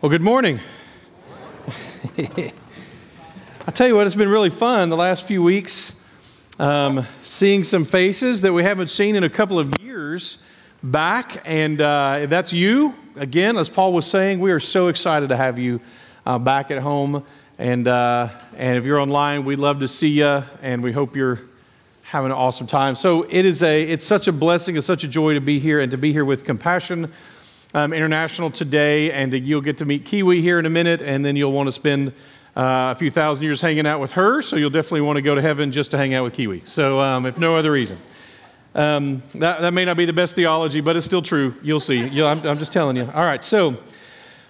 Well, good morning. I tell you what, it's been really fun the last few weeks um, seeing some faces that we haven't seen in a couple of years back. And uh, that's you. Again, as Paul was saying, we are so excited to have you uh, back at home. And, uh, and if you're online, we'd love to see you, and we hope you're having an awesome time. So it is a, it's such a blessing, it's such a joy to be here and to be here with Compassion um, International today, and you'll get to meet Kiwi here in a minute, and then you'll want to spend uh, a few thousand years hanging out with her, so you'll definitely want to go to heaven just to hang out with Kiwi. So, um, if no other reason. Um, that, that may not be the best theology, but it's still true. You'll see. You'll, I'm, I'm, just telling you. All right, so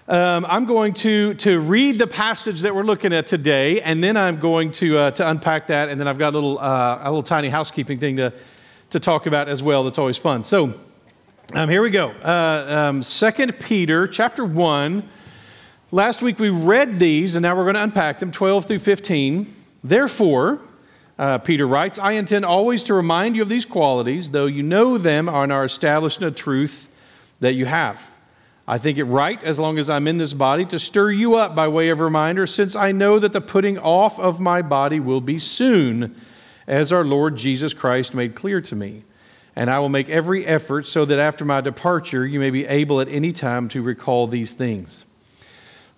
um, I'm going to, to read the passage that we're looking at today, and then I'm going to, uh, to unpack that, and then I've got a little, uh, a little tiny housekeeping thing to, to talk about as well that's always fun. So, um, here we go. Uh, um, 2 Peter chapter 1. Last week we read these, and now we're going to unpack them 12 through 15. Therefore, uh, Peter writes, I intend always to remind you of these qualities, though you know them and are established in a truth that you have. I think it right, as long as I'm in this body, to stir you up by way of reminder, since I know that the putting off of my body will be soon, as our Lord Jesus Christ made clear to me and I will make every effort so that after my departure you may be able at any time to recall these things.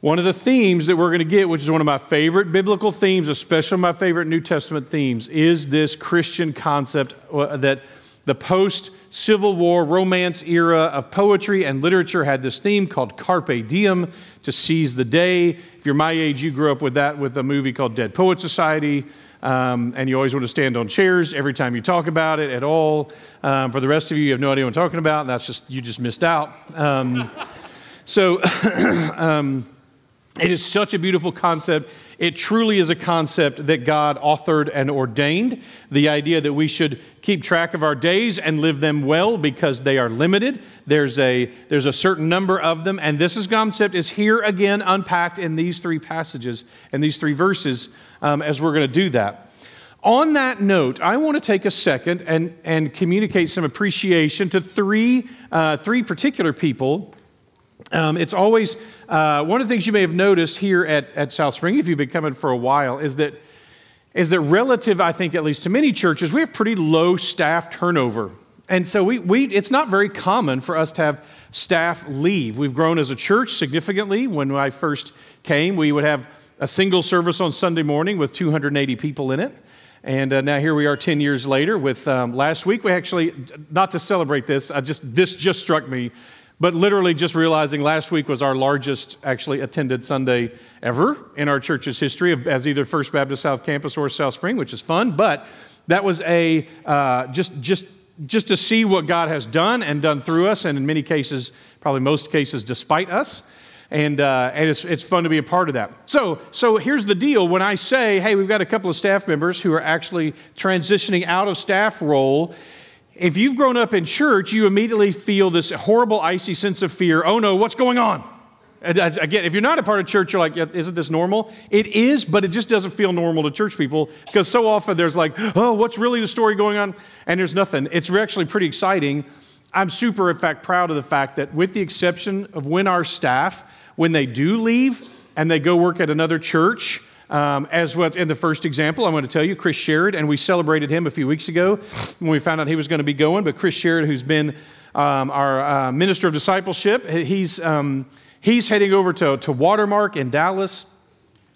One of the themes that we're going to get, which is one of my favorite biblical themes, especially my favorite New Testament themes, is this Christian concept uh, that the post Civil War Romance era of poetry and literature had this theme called Carpe Diem, to seize the day. If you're my age, you grew up with that with a movie called Dead Poet Society. Um, and you always want to stand on chairs every time you talk about it at all. Um, for the rest of you, you have no idea what I'm talking about, and that's just, you just missed out. Um, so, um, it is such a beautiful concept. It truly is a concept that God authored and ordained. The idea that we should keep track of our days and live them well because they are limited. There's a, there's a certain number of them. And this is concept is here again unpacked in these three passages and these three verses um, as we're going to do that. On that note, I want to take a second and, and communicate some appreciation to three, uh, three particular people. Um, it's always uh, one of the things you may have noticed here at, at South Spring, if you've been coming for a while, is that, is that relative, I think, at least to many churches, we have pretty low staff turnover. And so we, we, it's not very common for us to have staff leave. We've grown as a church significantly. When I first came, we would have a single service on Sunday morning with 280 people in it. And uh, now here we are 10 years later with um, last week. We actually, not to celebrate this, I just, this just struck me, but literally just realizing last week was our largest actually attended Sunday ever in our church's history of, as either First Baptist South Campus or South Spring, which is fun. But that was a, uh, just, just, just to see what God has done and done through us, and in many cases, probably most cases, despite us and, uh, and it's, it's fun to be a part of that. So, so here's the deal when I say, hey, we've got a couple of staff members who are actually transitioning out of staff role. If you've grown up in church, you immediately feel this horrible, icy sense of fear. Oh no, what's going on? As, again, if you're not a part of church, you're like, isn't this normal? It is, but it just doesn't feel normal to church people because so often there's like, oh, what's really the story going on? And there's nothing. It's actually pretty exciting. I'm super, in fact, proud of the fact that, with the exception of when our staff when they do leave and they go work at another church, um, as was in the first example, I'm going to tell you, Chris Sherrod, and we celebrated him a few weeks ago when we found out he was going to be going. But Chris Sherrod, who's been um, our uh, minister of discipleship, he's, um, he's heading over to, to Watermark in Dallas.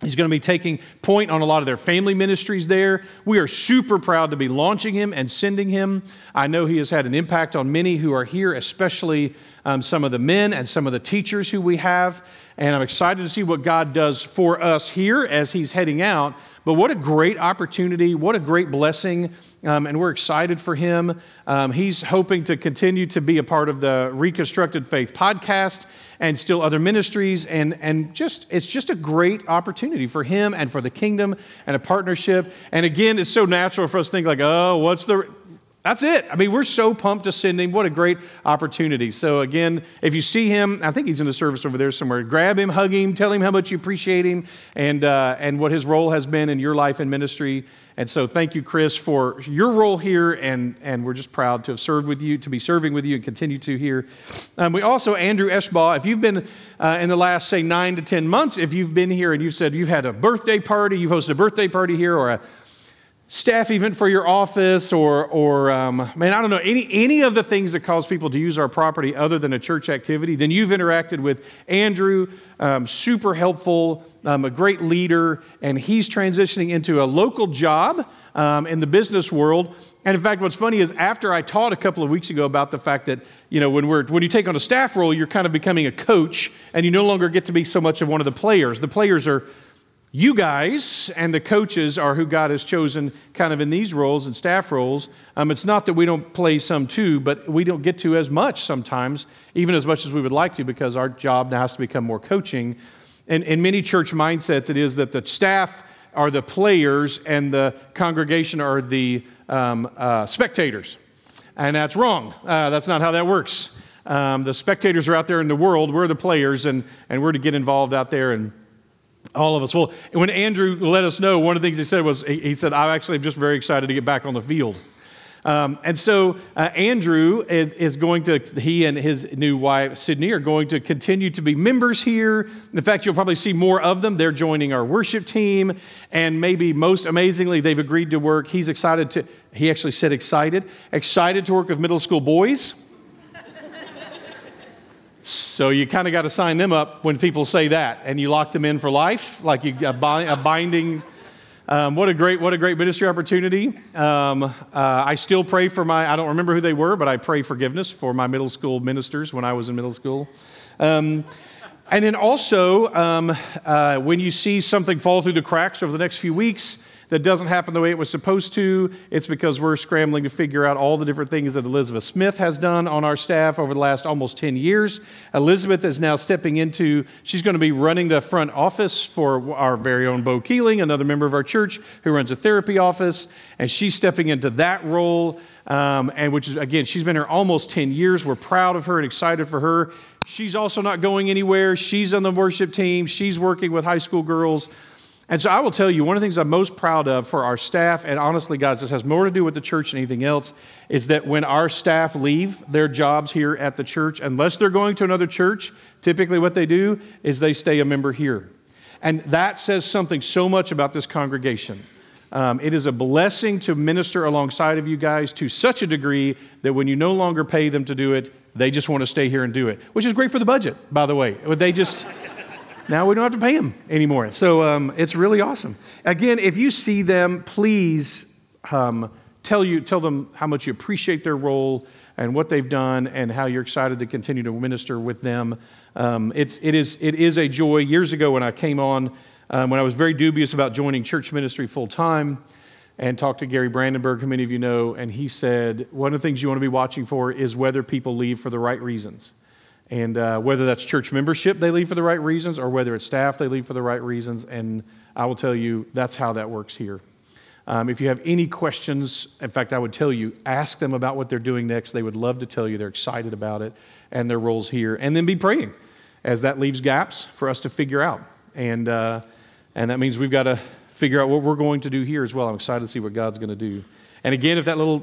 He's going to be taking point on a lot of their family ministries there. We are super proud to be launching him and sending him. I know he has had an impact on many who are here, especially um, some of the men and some of the teachers who we have. And I'm excited to see what God does for us here as He's heading out. But what a great opportunity, what a great blessing. Um, and we're excited for him. Um, he's hoping to continue to be a part of the Reconstructed Faith podcast and still other ministries. And, and just it's just a great opportunity for him and for the kingdom and a partnership. And again, it's so natural for us to think like, oh, what's the That's it. I mean, we're so pumped to send him. What a great opportunity. So, again, if you see him, I think he's in the service over there somewhere, grab him, hug him, tell him how much you appreciate him and, uh, and what his role has been in your life and ministry. And so, thank you, Chris, for your role here. And, and we're just proud to have served with you, to be serving with you, and continue to here. Um, we also, Andrew Eschbaugh, if you've been uh, in the last, say, nine to 10 months, if you've been here and you've said you've had a birthday party, you've hosted a birthday party here, or a staff event for your office or, or um, man, I don't know, any, any of the things that cause people to use our property other than a church activity, then you've interacted with Andrew, um, super helpful, um, a great leader, and he's transitioning into a local job um, in the business world. And in fact, what's funny is after I taught a couple of weeks ago about the fact that, you know, when, we're, when you take on a staff role, you're kind of becoming a coach and you no longer get to be so much of one of the players. The players are you guys and the coaches are who God has chosen kind of in these roles and staff roles. Um, it's not that we don't play some too, but we don't get to as much sometimes, even as much as we would like to, because our job now has to become more coaching. And in many church mindsets, it is that the staff are the players and the congregation are the um, uh, spectators. And that's wrong. Uh, that's not how that works. Um, the spectators are out there in the world, we're the players, and, and we're to get involved out there and all of us. Well, when Andrew let us know, one of the things he said was, he said, I actually am just very excited to get back on the field. Um, and so uh, Andrew is, is, going to, he and his new wife, Sydney, are going to continue to be members here. In fact, you'll probably see more of them. They're joining our worship team. And maybe most amazingly, they've agreed to work. He's excited to, he actually said excited, excited to work with middle school boys. So you kind of got to sign them up when people say that, and you lock them in for life, like you, a, a binding. Um, what a great, what a great ministry opportunity. Um, uh, I still pray for my, I don't remember who they were, but I pray forgiveness for my middle school ministers when I was in middle school. Um, and then also, um, uh, when you see something fall through the cracks over the next few weeks, that doesn't happen the way it was supposed to, it's because we're scrambling to figure out all the different things that Elizabeth Smith has done on our staff over the last almost 10 years. Elizabeth is now stepping into, she's going to be running the front office for our very own Bo Keeling, another member of our church who runs a therapy office, and she's stepping into that role. Um, and which is, again, she's been here almost 10 years. We're proud of her and excited for her. She's also not going anywhere. She's on the worship team, she's working with high school girls. And so I will tell you, one of the things I'm most proud of for our staff, and honestly, guys, this has more to do with the church than anything else, is that when our staff leave their jobs here at the church, unless they're going to another church, typically what they do is they stay a member here. And that says something so much about this congregation. Um, it is a blessing to minister alongside of you guys to such a degree that when you no longer pay them to do it, they just want to stay here and do it, which is great for the budget, by the way. They just. Now we don't have to pay them anymore. So um, it's really awesome. Again, if you see them, please um, tell, you, tell them how much you appreciate their role and what they've done and how you're excited to continue to minister with them. Um, it's, it, is, it is a joy. Years ago, when I came on, um, when I was very dubious about joining church ministry full time, and talked to Gary Brandenburg, who many of you know, and he said, One of the things you want to be watching for is whether people leave for the right reasons. And uh, whether that's church membership, they leave for the right reasons, or whether it's staff, they leave for the right reasons. And I will tell you, that's how that works here. Um, if you have any questions, in fact, I would tell you, ask them about what they're doing next. They would love to tell you they're excited about it and their roles here. And then be praying as that leaves gaps for us to figure out. And, uh, and that means we've got to figure out what we're going to do here as well. I'm excited to see what God's going to do. And again, if that little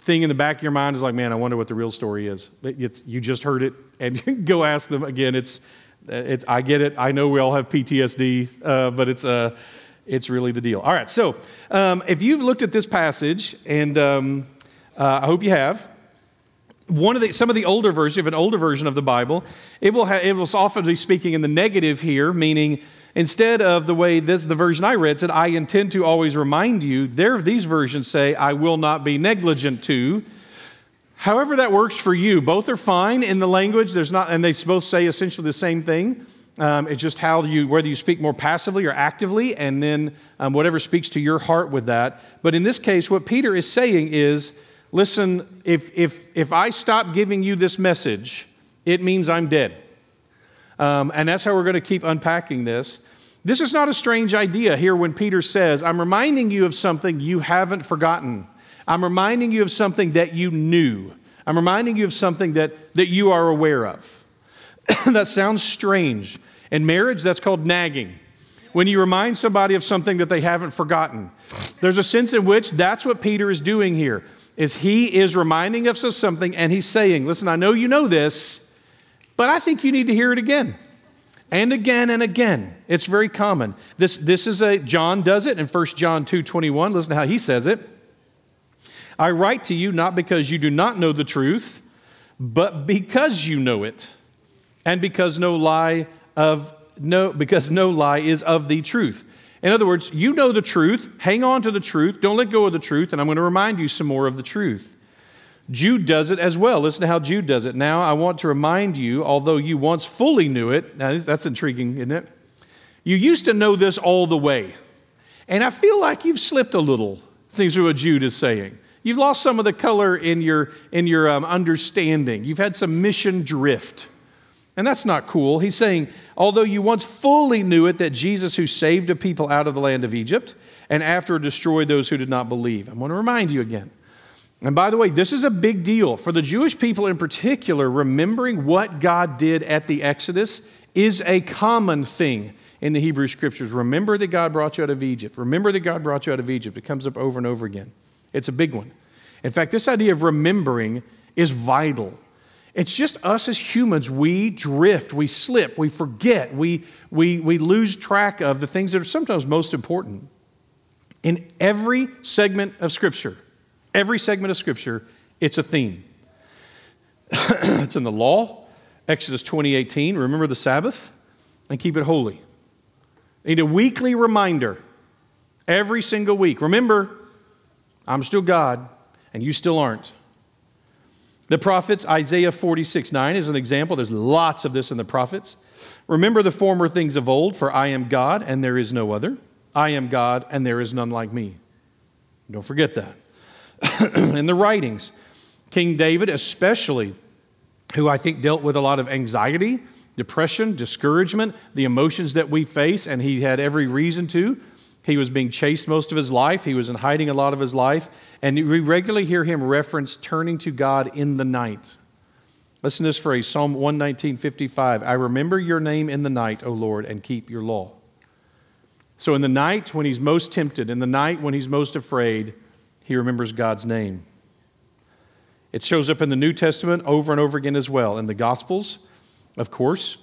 thing in the back of your mind is like, man, I wonder what the real story is. It's, you just heard it, and go ask them again. It's, it's, I get it. I know we all have PTSD, uh, but it's, uh, it's really the deal. All right, so um, if you've looked at this passage, and um, uh, I hope you have, one of the, some of the older versions, have an older version of the Bible, it will, have, it will often be speaking in the negative here, meaning Instead of the way this, the version I read said, I intend to always remind you, there, these versions say, I will not be negligent to. However, that works for you. Both are fine in the language. There's not, and they both say essentially the same thing. Um, it's just how you, whether you speak more passively or actively, and then um, whatever speaks to your heart with that. But in this case, what Peter is saying is listen, if, if, if I stop giving you this message, it means I'm dead. Um, and that's how we're going to keep unpacking this. This is not a strange idea here when Peter says, I'm reminding you of something you haven't forgotten. I'm reminding you of something that you knew. I'm reminding you of something that, that you are aware of. that sounds strange. In marriage, that's called nagging. When you remind somebody of something that they haven't forgotten. There's a sense in which that's what Peter is doing here. Is he is reminding us of something and he's saying, "Listen, I know you know this, but I think you need to hear it again." And again and again. It's very common. This, this is a John does it in 1 John 2:21. Listen to how he says it. I write to you not because you do not know the truth, but because you know it, and because no lie of no because no lie is of the truth. In other words, you know the truth, hang on to the truth, don't let go of the truth, and I'm going to remind you some more of the truth. Jude does it as well. Listen to how Jude does it. Now, I want to remind you, although you once fully knew it, now that's intriguing, isn't it? You used to know this all the way. And I feel like you've slipped a little, seems to what Jude is saying. You've lost some of the color in your, in your um, understanding. You've had some mission drift. And that's not cool. He's saying, although you once fully knew it, that Jesus, who saved a people out of the land of Egypt, and after destroyed those who did not believe. I want to remind you again. And by the way, this is a big deal. For the Jewish people in particular, remembering what God did at the Exodus is a common thing in the Hebrew scriptures. Remember that God brought you out of Egypt. Remember that God brought you out of Egypt. It comes up over and over again. It's a big one. In fact, this idea of remembering is vital. It's just us as humans. We drift, we slip, we forget, we, we, we lose track of the things that are sometimes most important. In every segment of Scripture, every segment of Scripture, it's a theme. it's in the law, Exodus 20 18. Remember the Sabbath and keep it holy. Need a weekly reminder every single week. Remember, I'm still God and you still aren't. The prophets, Isaiah 46 9 is an example. There's lots of this in the prophets. Remember the former things of old, for I am God and there is no other. I am God and there is none like me. Don't forget that. in the writings, King David, especially, who I think dealt with a lot of anxiety, depression, discouragement, the emotions that we face, and he had every reason to. He was being chased most of his life, he was in hiding a lot of his life, and we regularly hear him reference turning to God in the night. Listen to this phrase Psalm 119, 55. I remember your name in the night, O Lord, and keep your law. So, in the night when he's most tempted, in the night when he's most afraid, he remembers God's name. It shows up in the New Testament over and over again as well. In the Gospels, of course,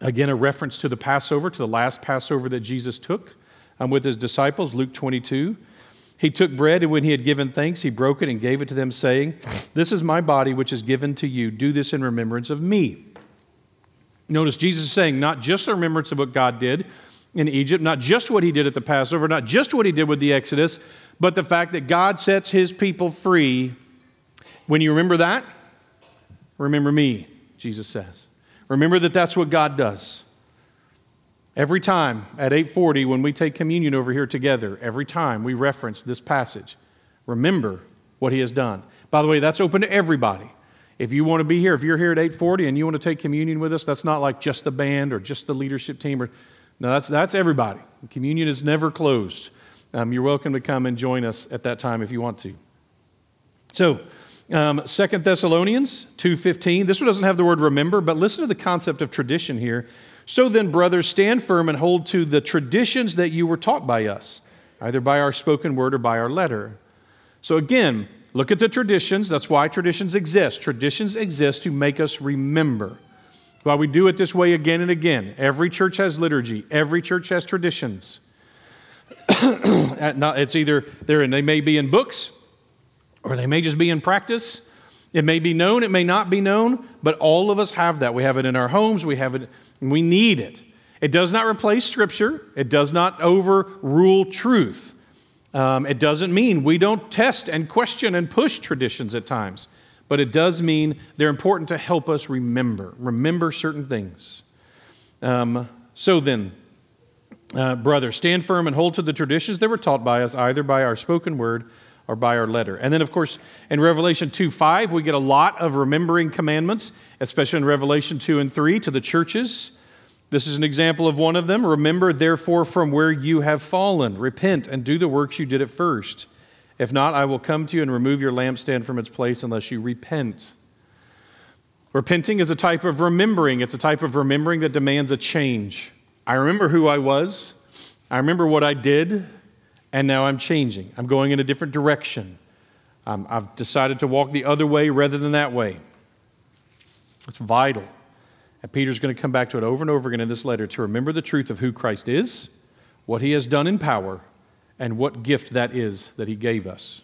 again, a reference to the Passover, to the last Passover that Jesus took um, with his disciples, Luke 22. He took bread, and when he had given thanks, he broke it and gave it to them, saying, This is my body, which is given to you. Do this in remembrance of me. Notice Jesus is saying, not just a remembrance of what God did in Egypt, not just what he did at the Passover, not just what he did with the Exodus, but the fact that God sets his people free. When you remember that, remember me, Jesus says. Remember that that's what God does. Every time at 8:40 when we take communion over here together, every time we reference this passage, remember what he has done. By the way, that's open to everybody. If you want to be here, if you're here at 8:40 and you want to take communion with us, that's not like just the band or just the leadership team or no, that's that's everybody. Communion is never closed. Um, you're welcome to come and join us at that time if you want to. So, um, 2 Thessalonians 2.15, this one doesn't have the word remember, but listen to the concept of tradition here. So then, brothers, stand firm and hold to the traditions that you were taught by us, either by our spoken word or by our letter. So, again, look at the traditions. That's why traditions exist. Traditions exist to make us remember. Why we do it this way again and again. Every church has liturgy, every church has traditions. it's either there, and they may be in books, or they may just be in practice. It may be known, it may not be known, but all of us have that. We have it in our homes, we have it and we need it. It does not replace Scripture, it does not overrule truth. Um, it doesn't mean we don't test and question and push traditions at times, but it does mean they're important to help us remember, remember certain things. Um, so then, uh, brothers, stand firm and hold to the traditions that were taught by us, either by our spoken word or by our letter. And then, of course, in Revelation 2 5, we get a lot of remembering commandments, especially in Revelation 2 and 3 to the churches. This is an example of one of them. Remember, therefore, from where you have fallen, repent and do the works you did at first. If not, I will come to you and remove your lampstand from its place unless you repent. Repenting is a type of remembering. It's a type of remembering that demands a change. I remember who I was, I remember what I did, and now I'm changing. I'm going in a different direction. Um, I've decided to walk the other way rather than that way. It's vital. And Peter's going to come back to it over and over again in this letter to remember the truth of who Christ is, what he has done in power, and what gift that is that he gave us.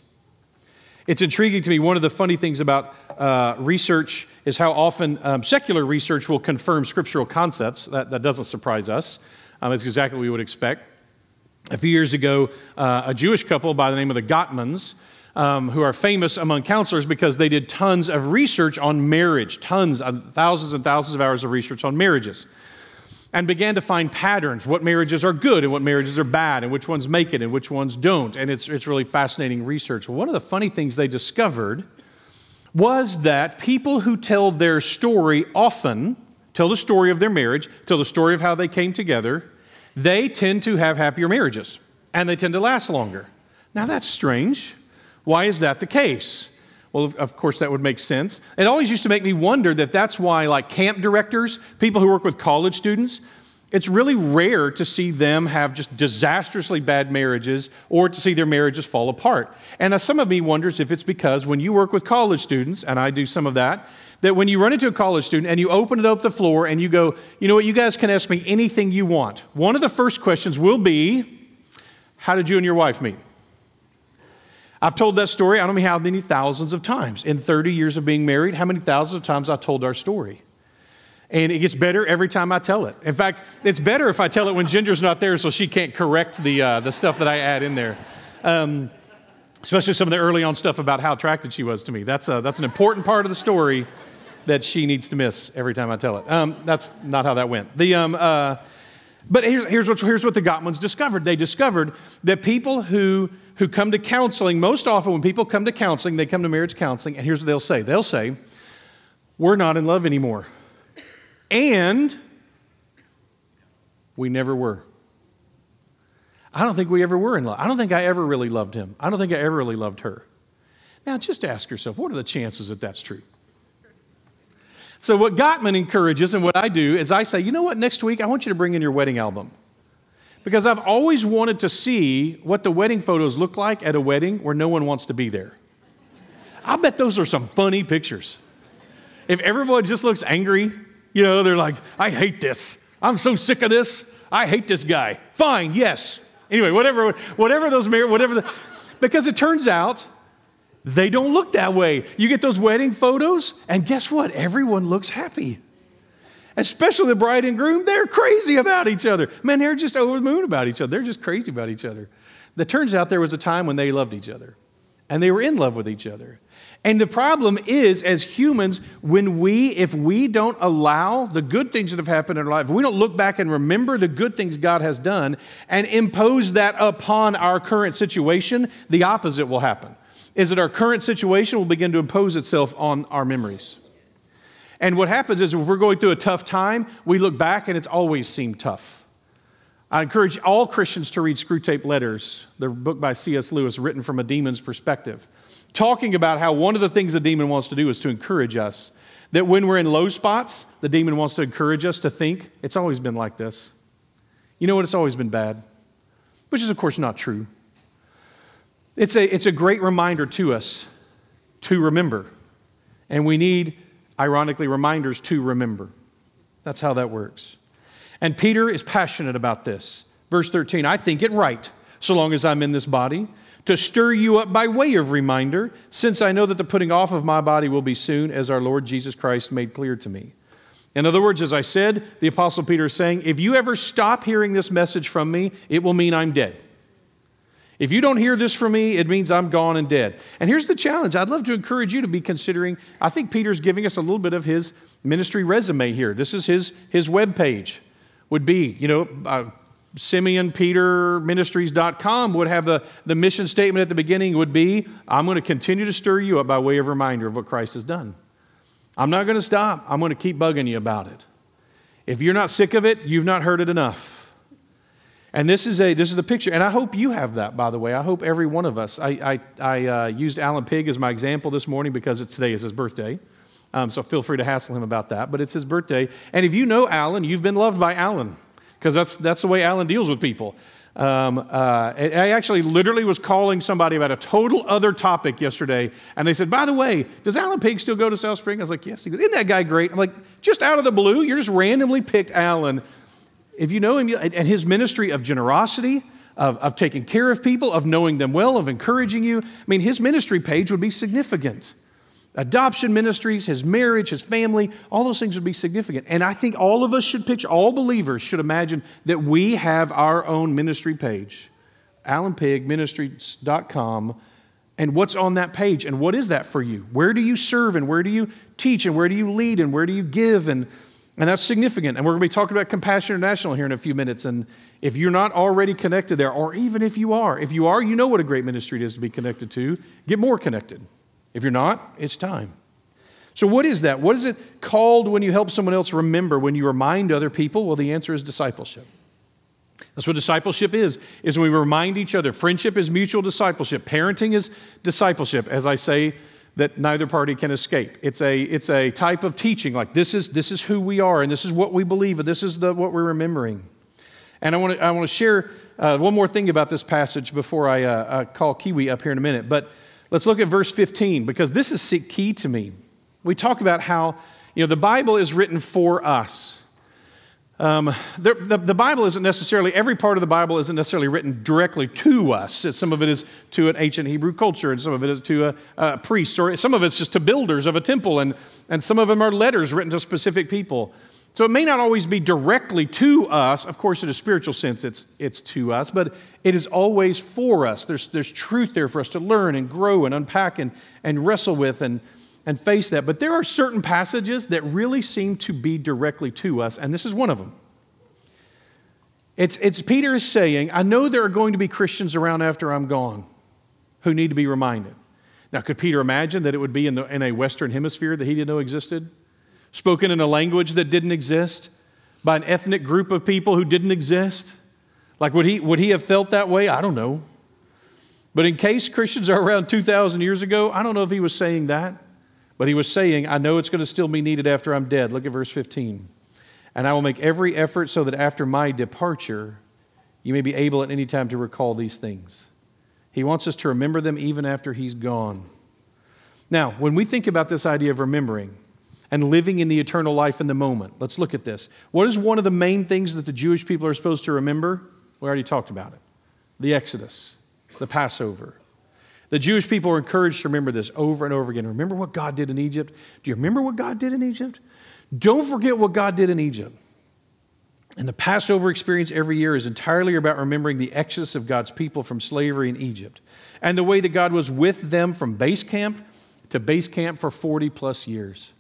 It's intriguing to me. One of the funny things about uh, research is how often um, secular research will confirm scriptural concepts. That, that doesn't surprise us. Um, it's exactly what we would expect. A few years ago, uh, a Jewish couple by the name of the Gottmans, um, who are famous among counselors because they did tons of research on marriage, tons, of, thousands and thousands of hours of research on marriages and began to find patterns what marriages are good and what marriages are bad and which ones make it and which ones don't and it's, it's really fascinating research one of the funny things they discovered was that people who tell their story often tell the story of their marriage tell the story of how they came together they tend to have happier marriages and they tend to last longer. Now that's strange. Why is that the case? Well, of course, that would make sense. It always used to make me wonder that that's why, like camp directors, people who work with college students, it's really rare to see them have just disastrously bad marriages or to see their marriages fall apart. And some of me wonders if it's because when you work with college students, and I do some of that, that when you run into a college student and you open it up the floor and you go, you know what, you guys can ask me anything you want. One of the first questions will be, How did you and your wife meet? I've told that story, I don't know how many thousands of times. In 30 years of being married, how many thousands of times I told our story? And it gets better every time I tell it. In fact, it's better if I tell it when Ginger's not there so she can't correct the, uh, the stuff that I add in there. Um, especially some of the early on stuff about how attracted she was to me. That's, a, that's an important part of the story that she needs to miss every time I tell it. Um, that's not how that went. The, um, uh, but here's, here's, what, here's what the Gottmans discovered. They discovered that people who who come to counseling, most often when people come to counseling, they come to marriage counseling, and here's what they'll say they'll say, We're not in love anymore. And we never were. I don't think we ever were in love. I don't think I ever really loved him. I don't think I ever really loved her. Now, just ask yourself what are the chances that that's true? So, what Gottman encourages and what I do is I say, you know what, next week I want you to bring in your wedding album because I've always wanted to see what the wedding photos look like at a wedding where no one wants to be there. I bet those are some funny pictures. If everyone just looks angry, you know, they're like, I hate this. I'm so sick of this. I hate this guy. Fine, yes. Anyway, whatever, whatever those, whatever the, because it turns out they don't look that way. You get those wedding photos, and guess what? Everyone looks happy especially the bride and groom, they're crazy about each other. Man, they're just over the moon about each other. They're just crazy about each other. It turns out there was a time when they loved each other and they were in love with each other. And the problem is, as humans, when we, if we don't allow the good things that have happened in our life, if we don't look back and remember the good things God has done and impose that upon our current situation, the opposite will happen. Is that our current situation will begin to impose itself on our memories. And what happens is if we're going through a tough time, we look back and it's always seemed tough. I encourage all Christians to read Screwtape Letters, the book by C.S. Lewis, written from a demon's perspective, talking about how one of the things the demon wants to do is to encourage us. That when we're in low spots, the demon wants to encourage us to think, it's always been like this. You know what? It's always been bad, which is, of course, not true. It's a, it's a great reminder to us to remember. And we need ironically, reminders to remember. That's how that works. And Peter is passionate about this. Verse 13 I think it right, so long as I'm in this body, to stir you up by way of reminder, since I know that the putting off of my body will be soon, as our Lord Jesus Christ made clear to me. In other words, as I said, the Apostle Peter is saying, if you ever stop hearing this message from me, it will mean I'm dead. If you don't hear this from me, it means I'm gone and dead. And here's the challenge I'd love to encourage you to be considering. I think Peter's giving us a little bit of his ministry resume here. This is his, his web page, would be, you know, uh, SimeonPeterMinistries.com would have the, the mission statement at the beginning would be I'm going to continue to stir you up by way of reminder of what Christ has done. I'm not going to stop. I'm going to keep bugging you about it. If you're not sick of it, you've not heard it enough. And this is, a, this is the picture. And I hope you have that, by the way. I hope every one of us. I, I, I uh, used Alan Pig as my example this morning because today is his birthday. Um, so feel free to hassle him about that. But it's his birthday. And if you know Alan, you've been loved by Alan because that's, that's the way Alan deals with people. Um, uh, I actually literally was calling somebody about a total other topic yesterday, and they said, By the way, does Alan Pig still go to South Spring? I was like, Yes. He goes, Isn't that guy great? I'm like, Just out of the blue, you're just randomly picked Alan if you know him, and his ministry of generosity, of, of taking care of people, of knowing them well, of encouraging you, I mean, his ministry page would be significant. Adoption ministries, his marriage, his family, all those things would be significant. And I think all of us should picture, all believers should imagine that we have our own ministry page, alanpigministries.com. And what's on that page? And what is that for you? Where do you serve? And where do you teach? And where do you lead? And where do you give? And and that's significant. And we're going to be talking about Compassion International here in a few minutes. And if you're not already connected there, or even if you are, if you are, you know what a great ministry it is to be connected to. Get more connected. If you're not, it's time. So, what is that? What is it called when you help someone else remember, when you remind other people? Well, the answer is discipleship. That's what discipleship is, is when we remind each other. Friendship is mutual discipleship. Parenting is discipleship, as I say that neither party can escape. It's a, it's a type of teaching, like this is, this is who we are, and this is what we believe, and this is the, what we're remembering. And I want to, I want to share uh, one more thing about this passage before I uh, uh, call Kiwi up here in a minute. But let's look at verse 15, because this is key to me. We talk about how, you know, the Bible is written for us. Um, the, the, the, Bible isn't necessarily, every part of the Bible isn't necessarily written directly to us. Some of it is to an ancient Hebrew culture, and some of it is to a, a priest, or some of it's just to builders of a temple, and, and some of them are letters written to specific people. So it may not always be directly to us. Of course, in a spiritual sense, it's, it's to us, but it is always for us. There's, there's truth there for us to learn and grow and unpack and, and wrestle with and, and face that. But there are certain passages that really seem to be directly to us, and this is one of them. It's, it's Peter is saying, I know there are going to be Christians around after I'm gone who need to be reminded. Now, could Peter imagine that it would be in, the, in a Western hemisphere that he didn't know existed? Spoken in a language that didn't exist? By an ethnic group of people who didn't exist? Like, would he, would he have felt that way? I don't know. But in case Christians are around 2,000 years ago, I don't know if he was saying that. But he was saying, I know it's going to still be needed after I'm dead. Look at verse 15. And I will make every effort so that after my departure, you may be able at any time to recall these things. He wants us to remember them even after he's gone. Now, when we think about this idea of remembering and living in the eternal life in the moment, let's look at this. What is one of the main things that the Jewish people are supposed to remember? We already talked about it the Exodus, the Passover, the Jewish people are encouraged to remember this over and over again. Remember what God did in Egypt? Do you remember what God did in Egypt? Don't forget what God did in Egypt. And the Passover experience every year is entirely about remembering the exodus of God's people from slavery in Egypt and the way that God was with them from base camp to base camp for 40 plus years.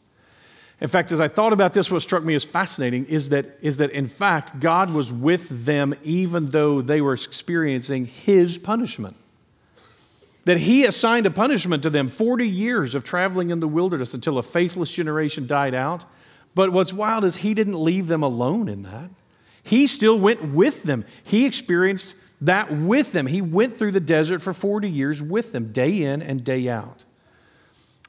In fact, as I thought about this, what struck me as fascinating is that, is that in fact, God was with them even though they were experiencing His punishment that he assigned a punishment to them 40 years of traveling in the wilderness until a faithless generation died out. But what's wild is he didn't leave them alone in that. He still went with them. He experienced that with them. He went through the desert for 40 years with them, day in and day out.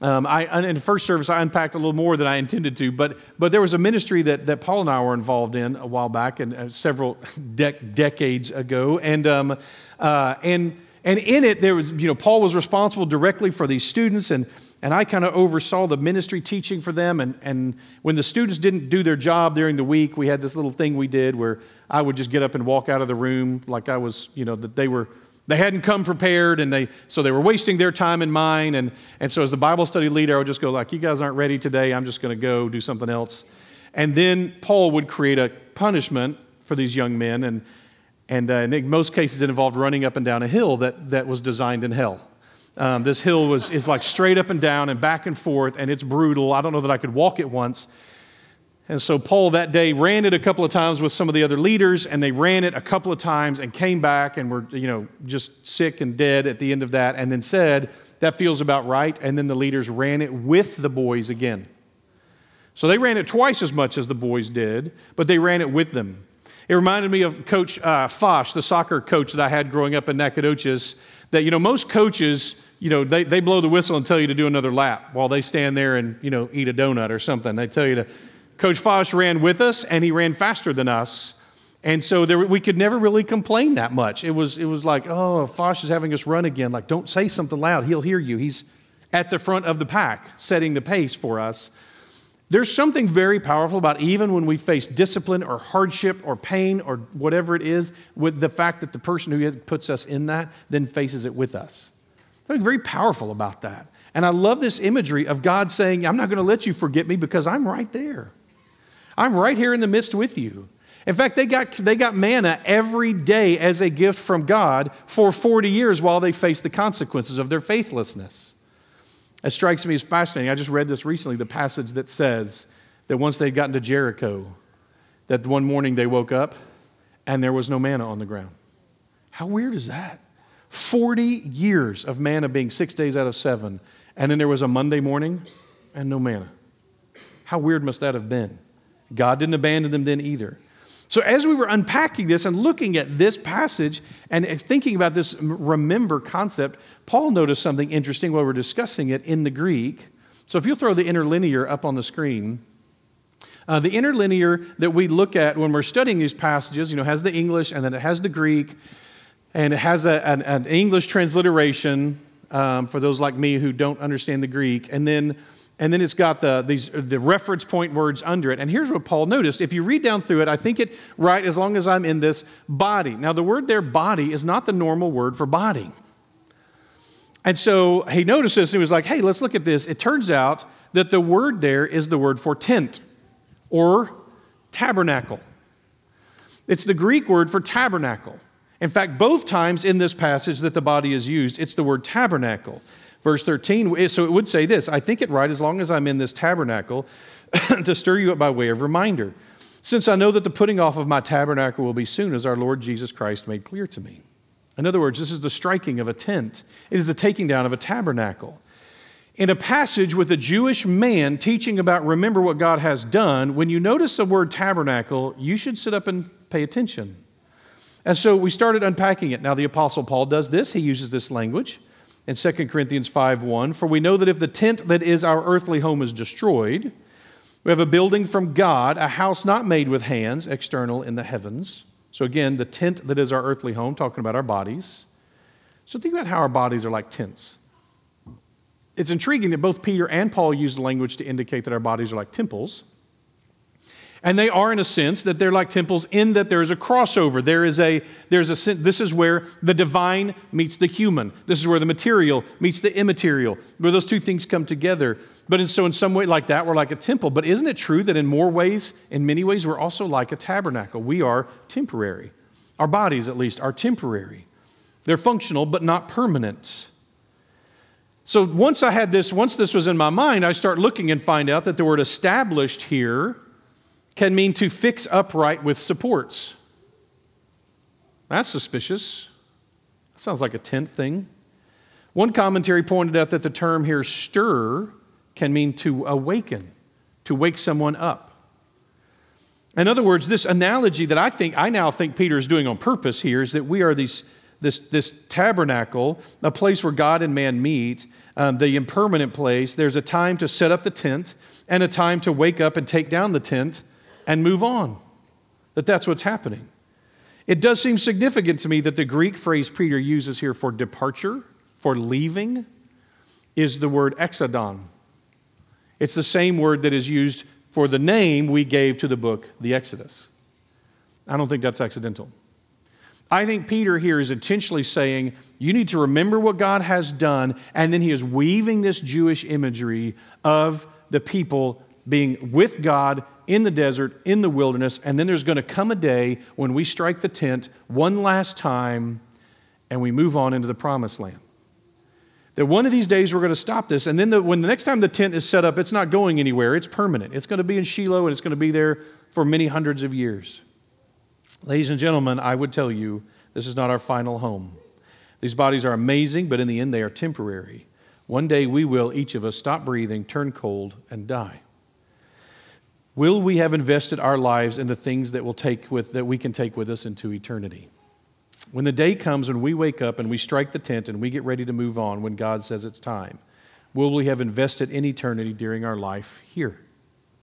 Um, I, in the first service, I unpacked a little more than I intended to, but, but there was a ministry that, that Paul and I were involved in a while back and uh, several de- decades ago. And, um, uh, and and in it, there was, you know, Paul was responsible directly for these students, and, and I kind of oversaw the ministry teaching for them. And, and when the students didn't do their job during the week, we had this little thing we did where I would just get up and walk out of the room like I was, you know, that they were, they hadn't come prepared, and they, so they were wasting their time and mine. And, and so as the Bible study leader, I would just go like, you guys aren't ready today. I'm just going to go do something else. And then Paul would create a punishment for these young men, and and uh, in most cases, it involved running up and down a hill that, that was designed in hell. Um, this hill was, is like straight up and down and back and forth, and it's brutal. I don't know that I could walk it once. And so Paul that day ran it a couple of times with some of the other leaders, and they ran it a couple of times and came back and were, you know, just sick and dead at the end of that, and then said, That feels about right. And then the leaders ran it with the boys again. So they ran it twice as much as the boys did, but they ran it with them. It reminded me of Coach uh, Fosh, the soccer coach that I had growing up in Nacogdoches, that, you know, most coaches, you know, they, they blow the whistle and tell you to do another lap while they stand there and, you know, eat a donut or something. They tell you to. Coach Fosh ran with us and he ran faster than us. And so there, we could never really complain that much. It was, it was like, oh, Fosh is having us run again. Like, don't say something loud. He'll hear you. He's at the front of the pack, setting the pace for us. There's something very powerful about even when we face discipline or hardship or pain or whatever it is, with the fact that the person who puts us in that then faces it with us. Something very powerful about that. And I love this imagery of God saying, I'm not going to let you forget me because I'm right there. I'm right here in the midst with you. In fact, they got, they got manna every day as a gift from God for 40 years while they faced the consequences of their faithlessness. It strikes me as fascinating. I just read this recently the passage that says that once they'd gotten to Jericho, that one morning they woke up and there was no manna on the ground. How weird is that? 40 years of manna being six days out of seven, and then there was a Monday morning and no manna. How weird must that have been? God didn't abandon them then either. So, as we were unpacking this and looking at this passage and thinking about this remember concept, Paul noticed something interesting while we we're discussing it in the Greek. So, if you'll throw the interlinear up on the screen, uh, the interlinear that we look at when we're studying these passages, you know, has the English and then it has the Greek, and it has a, an, an, English transliteration um, for those like me who don't understand the Greek, and then and then it's got the, these, the reference point words under it. And here's what Paul noticed. If you read down through it, I think it right as long as I'm in this body. Now, the word there, body, is not the normal word for body. And so he noticed this and he was like, hey, let's look at this. It turns out that the word there is the word for tent or tabernacle. It's the Greek word for tabernacle. In fact, both times in this passage that the body is used, it's the word tabernacle. Verse 13, eh, so it would say this I think it right as long as I'm in this tabernacle to stir you up by way of reminder, since I know that the putting off of my tabernacle will be soon, as our Lord Jesus Christ made clear to me. In other words, this is the striking of a tent, it is the taking down of a tabernacle. In a passage with a Jewish man teaching about remember what God has done, when you notice the word tabernacle, you should sit up and pay attention. And so we started unpacking it. Now, the Apostle Paul does this, he uses this language in 2 Corinthians 5:1, for we know that if the tent that is our earthly home is destroyed, we have a building from God, a house not made with hands, external in the heavens. So again, the tent that is our earthly home, talking about our bodies. So think about how our bodies are like tents. It's intriguing that both Peter and Paul use language to indicate that our bodies are like temples. And they are, in a sense, that they're like temples in that there is a crossover. There is a, there's a, this is where the divine meets the human. This is where the material meets the immaterial, where those two things come together. But in, so, in some way, like that, we're like a temple. But isn't it true that in more ways, in many ways, we're also like a tabernacle? We are temporary. Our bodies, at least, are temporary. They're functional, but not permanent. So once I had this, once this was in my mind, I start looking and find out that the word established here can mean to fix upright with supports. That's suspicious. That sounds like a tent thing. One commentary pointed out that the term here, stir, can mean to awaken, to wake someone up. In other words, this analogy that I think I now think Peter is doing on purpose here is that we are these, this, this tabernacle, a place where God and man meet, um, the impermanent place. There's a time to set up the tent and a time to wake up and take down the tent and move on. That that's what's happening. It does seem significant to me that the Greek phrase Peter uses here for departure, for leaving, is the word exodon. It's the same word that is used for the name we gave to the book, the Exodus. I don't think that's accidental. I think Peter here is intentionally saying, you need to remember what God has done, and then he is weaving this Jewish imagery of the people being with God in the desert, in the wilderness, and then there's going to come a day when we strike the tent one last time and we move on into the promised land. That one of these days we're going to stop this, and then the, when the next time the tent is set up, it's not going anywhere. It's permanent. It's going to be in Shiloh, and it's going to be there for many hundreds of years. Ladies and gentlemen, I would tell you this is not our final home. These bodies are amazing, but in the end, they are temporary. One day we will, each of us, stop breathing, turn cold, and die. Will we have invested our lives in the things that, will take with, that we can take with us into eternity? When the day comes when we wake up and we strike the tent and we get ready to move on when God says it's time, will we have invested in eternity during our life here?